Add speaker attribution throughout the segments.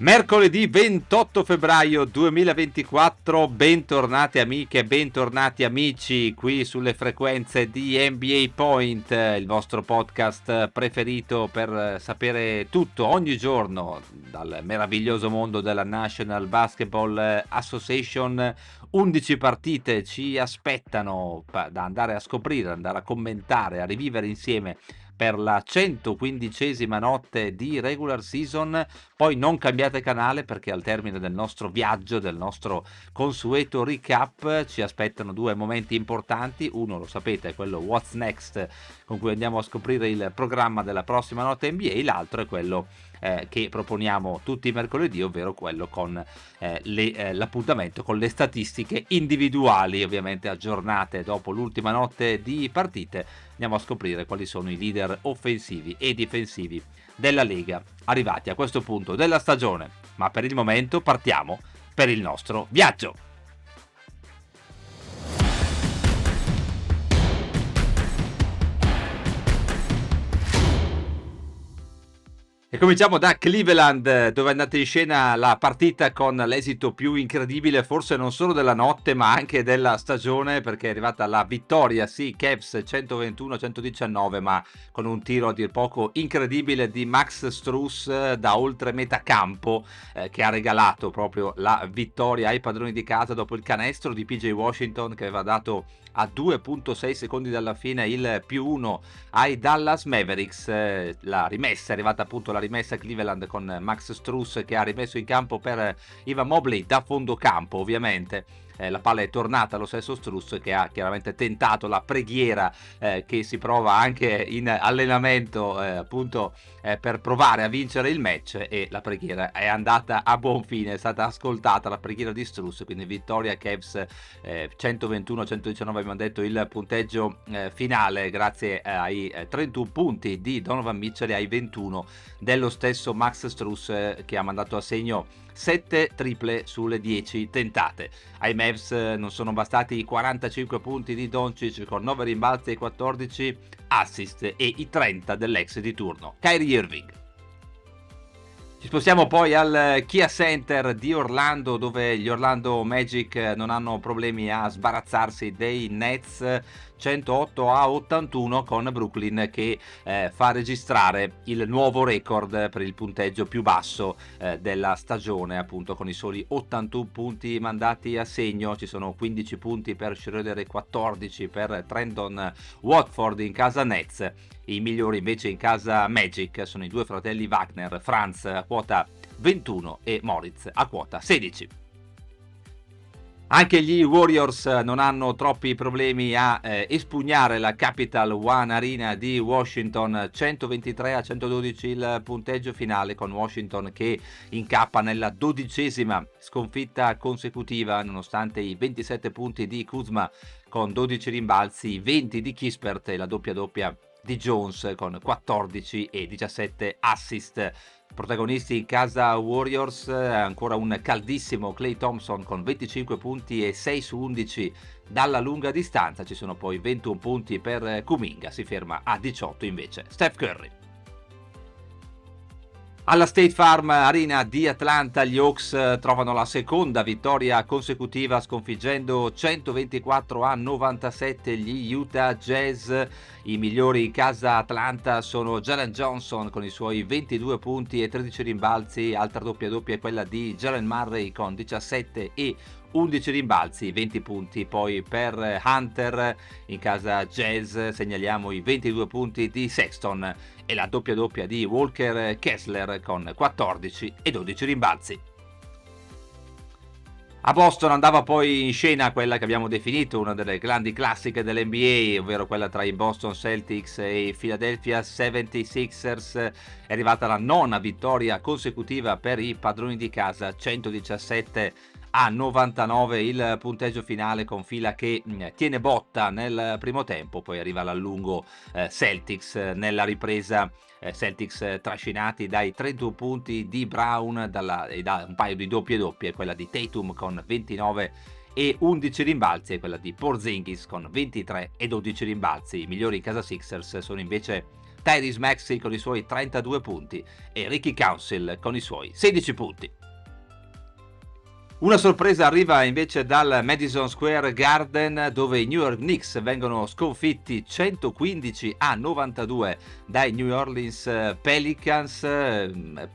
Speaker 1: Mercoledì 28 febbraio 2024, bentornati amiche, bentornati amici qui sulle frequenze di NBA Point, il vostro podcast preferito per sapere tutto ogni giorno dal meraviglioso mondo della National Basketball Association. 11 partite ci aspettano da andare a scoprire, andare a commentare, a rivivere insieme per la 115esima notte di regular season. Poi non cambiate canale perché al termine del nostro viaggio, del nostro consueto recap, ci aspettano due momenti importanti. Uno lo sapete, è quello What's Next con cui andiamo a scoprire il programma della prossima notte NBA, l'altro è quello eh, che proponiamo tutti i mercoledì, ovvero quello con eh, le, eh, l'appuntamento con le statistiche individuali, ovviamente aggiornate dopo l'ultima notte di partite. Andiamo a scoprire quali sono i leader offensivi e difensivi della Lega arrivati a questo punto della stagione. Ma per il momento partiamo per il nostro viaggio. E cominciamo da Cleveland, dove è andata in scena la partita con l'esito più incredibile, forse non solo della notte, ma anche della stagione, perché è arrivata la vittoria, sì, Cavs 121-119, ma con un tiro a dir poco incredibile di Max Struss da oltre metà campo, eh, che ha regalato proprio la vittoria ai padroni di casa dopo il canestro di PJ Washington, che aveva dato a 2.6 secondi dalla fine il più 1 ai Dallas Mavericks. Eh, la rimessa è arrivata appunto la rimessa Cleveland con Max Struss che ha rimesso in campo per Ivan Mobley da fondo campo ovviamente eh, la palla è tornata allo stesso Struss che ha chiaramente tentato la preghiera eh, che si prova anche in allenamento eh, appunto eh, per provare a vincere il match e la preghiera è andata a buon fine, è stata ascoltata la preghiera di Struss, quindi vittoria Cavs 121-119 eh, abbiamo detto il punteggio eh, finale grazie ai 31 punti di Donovan Mitchell e ai 21 dello stesso Max Struss che ha mandato a segno 7 triple sulle 10 tentate. Ai Mavs eh, non sono bastati i 45 punti di Doncic con 9 rimbalzi e 14 assist e i 30 dell'ex di turno, Kyrie Irving. Ci spostiamo poi al Kia Center di Orlando dove gli Orlando Magic non hanno problemi a sbarazzarsi dei Nets 108 a 81 con Brooklyn che eh, fa registrare il nuovo record per il punteggio più basso eh, della stagione appunto con i soli 81 punti mandati a segno ci sono 15 punti per Schroeder e 14 per Trendon Watford in casa Nets i migliori invece in casa Magic sono i due fratelli Wagner, Franz a quota 21 e Moritz a quota 16. Anche gli Warriors non hanno troppi problemi a eh, espugnare la Capital One Arena di Washington 123 a 112 il punteggio finale con Washington che incappa nella dodicesima sconfitta consecutiva nonostante i 27 punti di Kuzma con 12 rimbalzi, 20 di Kispert e la doppia doppia di Jones con 14 e 17 assist. Protagonisti in casa Warriors, ancora un caldissimo Clay Thompson con 25 punti e 6 su 11 dalla lunga distanza, ci sono poi 21 punti per Kuminga, si ferma a 18 invece Steph Curry. Alla State Farm Arena di Atlanta gli Hawks eh, trovano la seconda vittoria consecutiva sconfiggendo 124 a 97 gli Utah Jazz. I migliori in casa Atlanta sono Jalen Johnson con i suoi 22 punti e 13 rimbalzi, altra doppia doppia è quella di Jalen Murray con 17 e 11 rimbalzi, 20 punti poi per Hunter in casa Jazz, segnaliamo i 22 punti di Sexton e la doppia doppia di Walker Kessler con 14 e 12 rimbalzi. A Boston andava poi in scena quella che abbiamo definito una delle grandi classiche dell'NBA, ovvero quella tra i Boston Celtics e i Philadelphia 76ers. È arrivata la nona vittoria consecutiva per i padroni di casa, 117 a 99 il punteggio finale con fila che mm, tiene botta nel primo tempo, poi arriva l'allungo eh, Celtics nella ripresa eh, Celtics eh, trascinati dai 31 punti di Brown dalla, e da un paio di doppie doppie, quella di Tatum con 29 e 11 rimbalzi e quella di Porzingis con 23 e 12 rimbalzi. I migliori casa Sixers sono invece Tyrese Maxey con i suoi 32 punti e Ricky Council con i suoi 16 punti. Una sorpresa arriva invece dal Madison Square Garden dove i New York Knicks vengono sconfitti 115 a 92 dai New Orleans Pelicans,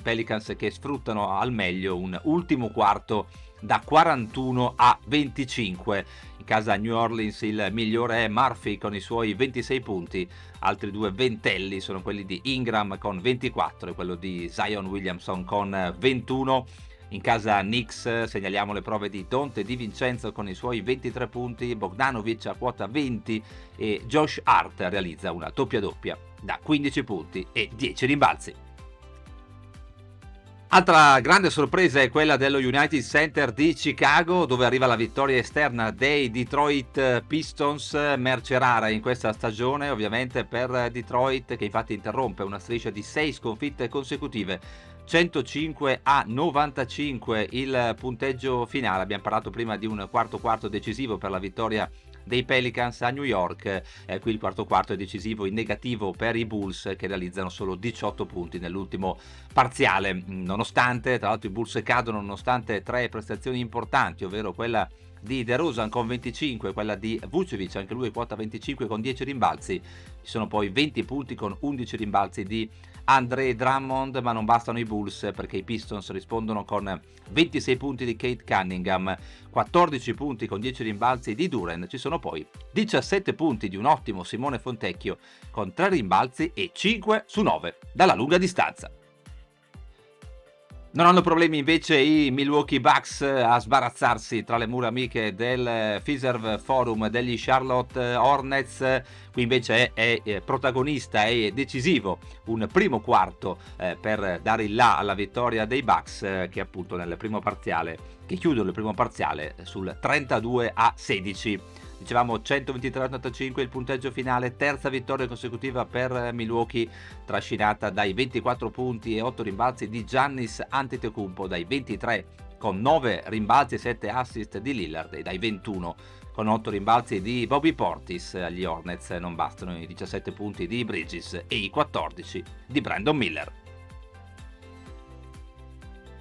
Speaker 1: Pelicans che sfruttano al meglio un ultimo quarto da 41 a 25. In casa New Orleans il migliore è Murphy con i suoi 26 punti, altri due ventelli sono quelli di Ingram con 24 e quello di Zion Williamson con 21 in casa Knicks segnaliamo le prove di Dante Di Vincenzo con i suoi 23 punti, Bogdanovic a quota 20 e Josh Hart realizza una doppia doppia da 15 punti e 10 rimbalzi. Altra grande sorpresa è quella dello United Center di Chicago dove arriva la vittoria esterna dei Detroit Pistons, merce rara in questa stagione ovviamente per Detroit che infatti interrompe una striscia di 6 sconfitte consecutive 105 a 95 il punteggio finale. Abbiamo parlato prima di un quarto quarto decisivo per la vittoria dei Pelicans a New York. Eh, qui il quarto quarto è decisivo in negativo per i Bulls che realizzano solo 18 punti nell'ultimo parziale. Nonostante, tra l'altro, i Bulls cadono nonostante tre prestazioni importanti, ovvero quella di De Rosan con 25, quella di Vucevic, anche lui quota 25 con 10 rimbalzi. Ci sono poi 20 punti con 11 rimbalzi di Andre Drummond, ma non bastano i Bulls perché i Pistons rispondono con 26 punti di Kate Cunningham, 14 punti con 10 rimbalzi di Duren, ci sono poi 17 punti di un ottimo Simone Fontecchio con 3 rimbalzi e 5 su 9 dalla lunga distanza. Non hanno problemi invece i Milwaukee Bucks a sbarazzarsi tra le mura amiche del Fiserv Forum degli Charlotte Hornets. Qui invece è, è protagonista e decisivo un primo quarto eh, per dare il là alla vittoria dei Bucks eh, che appunto nel primo parziale, che chiudono il primo parziale sul 32 a 16. Dicevamo 123-85 il punteggio finale, terza vittoria consecutiva per Milwaukee, trascinata dai 24 punti e 8 rimbalzi di Giannis Antetokounmpo, dai 23 con 9 rimbalzi e 7 assist di Lillard e dai 21 con 8 rimbalzi di Bobby Portis agli Hornets non bastano i 17 punti di Bridges e i 14 di Brandon Miller.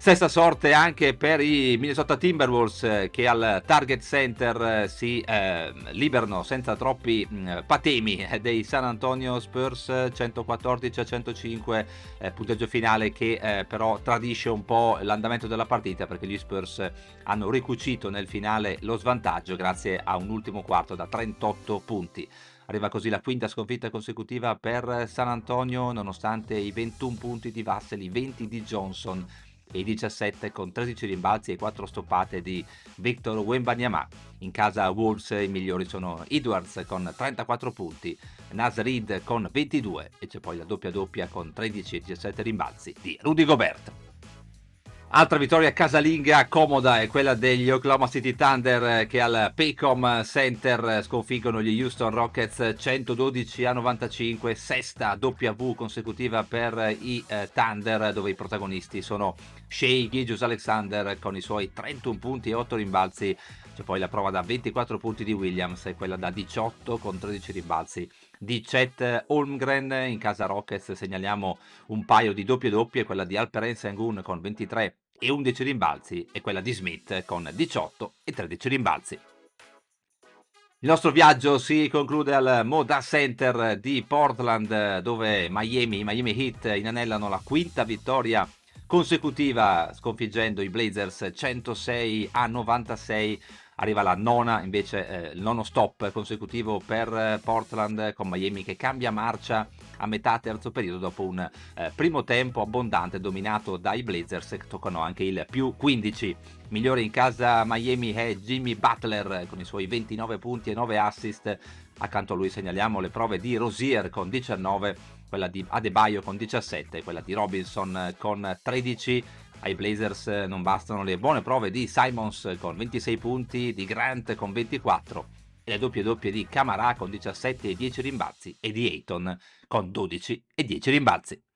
Speaker 1: Stessa sorte anche per i Minnesota Timberwolves eh, che al Target Center eh, si eh, liberano senza troppi mh, mm, patemi eh, dei San Antonio Spurs 114 a 105, eh, punteggio finale che eh, però tradisce un po' l'andamento della partita perché gli Spurs hanno ricucito nel finale lo svantaggio grazie a un ultimo quarto da 38 punti. Arriva così la quinta sconfitta consecutiva per San Antonio nonostante i 21 punti di Vassel, i 20 di Johnson e i 17 con 13 rimbalzi e 4 stoppate di Victor Wembanyama. In casa Wolves i migliori sono Edwards con 34 punti, Nas Reed con 22 e c'è poi la doppia doppia con 13 e 17 rimbalzi di Rudy Gobert. Altra vittoria casalinga comoda è quella degli Oklahoma City Thunder eh, che al Paycom Center sconfiggono gli Houston Rockets 112 a 95, sesta W consecutiva per i eh, Thunder dove i protagonisti sono Shea Gijus Alexander con i suoi 31 punti e 8 rimbalzi, c'è poi la prova da 24 punti di Williams e quella da 18 con 13 rimbalzi di Chet Holmgren in casa Rockets. Segnaliamo un paio di doppie doppie quella di Alperen Sengun con 23 e 11 rimbalzi e quella di Smith con 18 e 13 rimbalzi. Il nostro viaggio si conclude al Moda Center di Portland dove Miami, Miami Heat inanellano la quinta vittoria consecutiva sconfiggendo i Blazers 106 a 96 arriva la nona invece eh, il nono stop consecutivo per eh, Portland con Miami che cambia marcia a metà terzo periodo dopo un eh, primo tempo abbondante dominato dai Blazers che toccano anche il più 15 migliore in casa Miami è Jimmy Butler con i suoi 29 punti e 9 assist. Accanto a lui segnaliamo le prove di Rosier con 19 quella di Adebayo con 17 quella di Robinson con 13 Ai Blazers non bastano le buone prove di Simons con 26 punti, di Grant con 24 e le doppie doppie di Camara con 17 e 10 rimbalzi e di Ayton con 12 e 10 rimbalzi.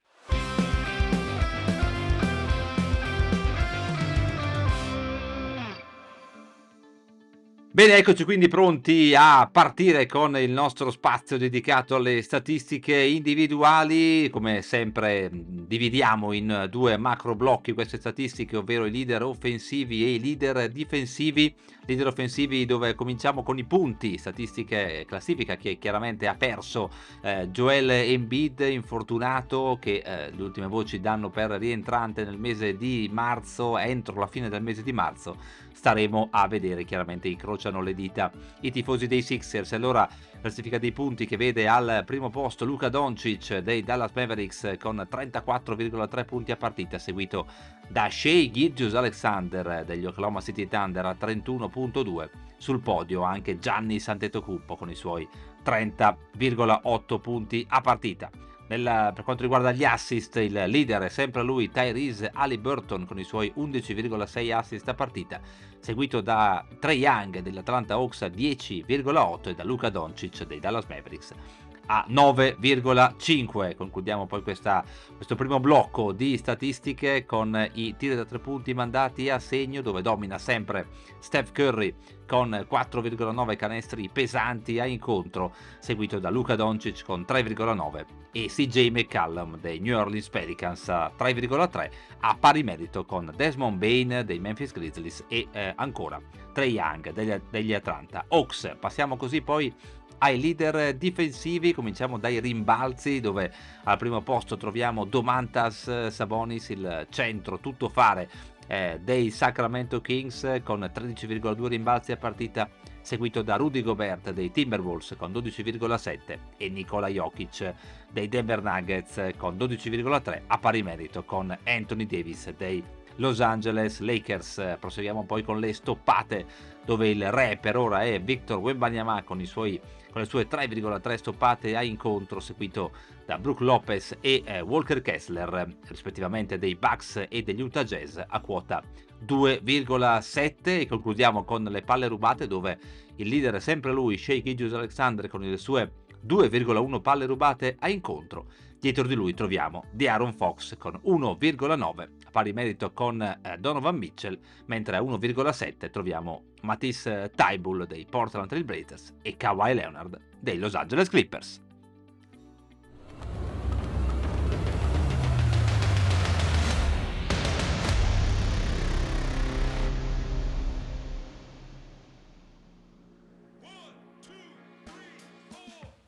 Speaker 1: Bene, eccoci quindi pronti a partire con il nostro spazio dedicato alle statistiche individuali. Come sempre dividiamo in due macro blocchi queste statistiche, ovvero i leader offensivi e i leader difensivi. Leader offensivi dove cominciamo con i punti, statistiche classifica che chiaramente ha perso eh, Joel Embiid, infortunato, che eh, le ultime voci danno per rientrante nel mese di marzo, entro la fine del mese di marzo staremo a vedere, chiaramente incrociano le dita i tifosi dei Sixers. Allora, classifica dei punti che vede al primo posto Luca Doncic dei Dallas Mavericks con 34,3 punti a partita, seguito da Shea Gilgius Alexander degli Oklahoma City Thunder a 31.2. Sul podio anche Gianni Santetocumpo con i suoi 30,8 punti a partita. Nel, per quanto riguarda gli assist, il leader è sempre lui, Tyrese Halliburton, con i suoi 11,6 assist a partita, seguito da Trey Young dell'Atlanta Hawks a 10,8 e da Luca Doncic dei Dallas Mavericks a 9,5. Concludiamo poi questa, questo primo blocco di statistiche con i tiri da tre punti mandati a segno dove domina sempre Steph Curry con 4,9 canestri pesanti a incontro, seguito da Luca Doncic con 3,9 e CJ McCallum dei New Orleans Pelicans a 3,3 a pari merito con Desmond Bain dei Memphis Grizzlies e eh, ancora Trey Young degli, degli Atlanta Hawks. Passiamo così poi ai leader difensivi, cominciamo dai rimbalzi dove al primo posto troviamo Domantas Sabonis, il centro tutto fare eh, dei Sacramento Kings con 13,2 rimbalzi a partita seguito da Rudy Gobert dei Timberwolves con 12,7 e Nikola Jokic dei Denver Nuggets con 12,3 a pari merito con Anthony Davis dei Los Angeles Lakers. Proseguiamo poi con le stoppate dove il re per ora è Victor Wembanyama con, con le sue 3,3 stoppate a incontro seguito da Brooke Lopez e eh, Walker Kessler rispettivamente dei Bucks e degli Utah Jazz a quota 2,7 e concludiamo con le palle rubate dove il leader è sempre lui, Shea Gilgius Alexander con le sue 2,1 palle rubate a incontro Dietro di lui troviamo The Aaron Fox con 1,9 a pari merito con eh, Donovan Mitchell, mentre a 1,7 troviamo Matisse Tybull dei Portland Trail Blazers e Kawhi Leonard dei Los Angeles Clippers.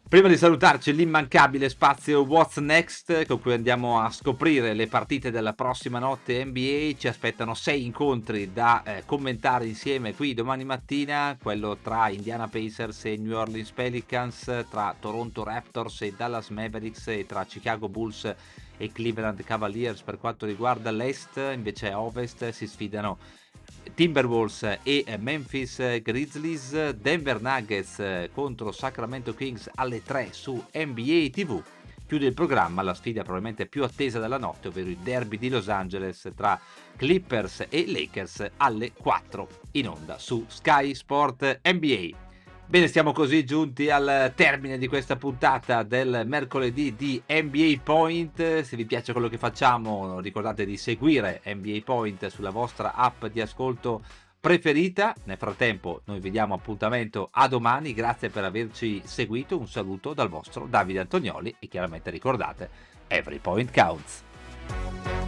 Speaker 1: Prima di salutarci l'immancabile spazio What's Next con cui andiamo a scoprire le partite della prossima notte NBA, ci aspettano sei incontri da eh, commentare insieme qui domani mattina, quello tra Indiana Pacers e New Orleans Pelicans, tra Toronto Raptors e Dallas Mavericks e tra Chicago Bulls e Cleveland Cavaliers per quanto riguarda l'Est, invece a Ovest si sfidano Timberwolves e Memphis Grizzlies, Denver Nuggets contro Sacramento Kings alle 3 su NBA TV. Chiude il programma la sfida probabilmente più attesa della notte, ovvero il derby di Los Angeles tra Clippers e Lakers alle 4 in onda su Sky Sport NBA. Bene, siamo così giunti al termine di questa puntata del mercoledì di NBA Point. Se vi piace quello che facciamo, ricordate di seguire NBA Point sulla vostra app di ascolto preferita. Nel frattempo, noi vi diamo appuntamento a domani. Grazie per averci seguito. Un saluto dal vostro Davide Antonioli e chiaramente ricordate, every point counts.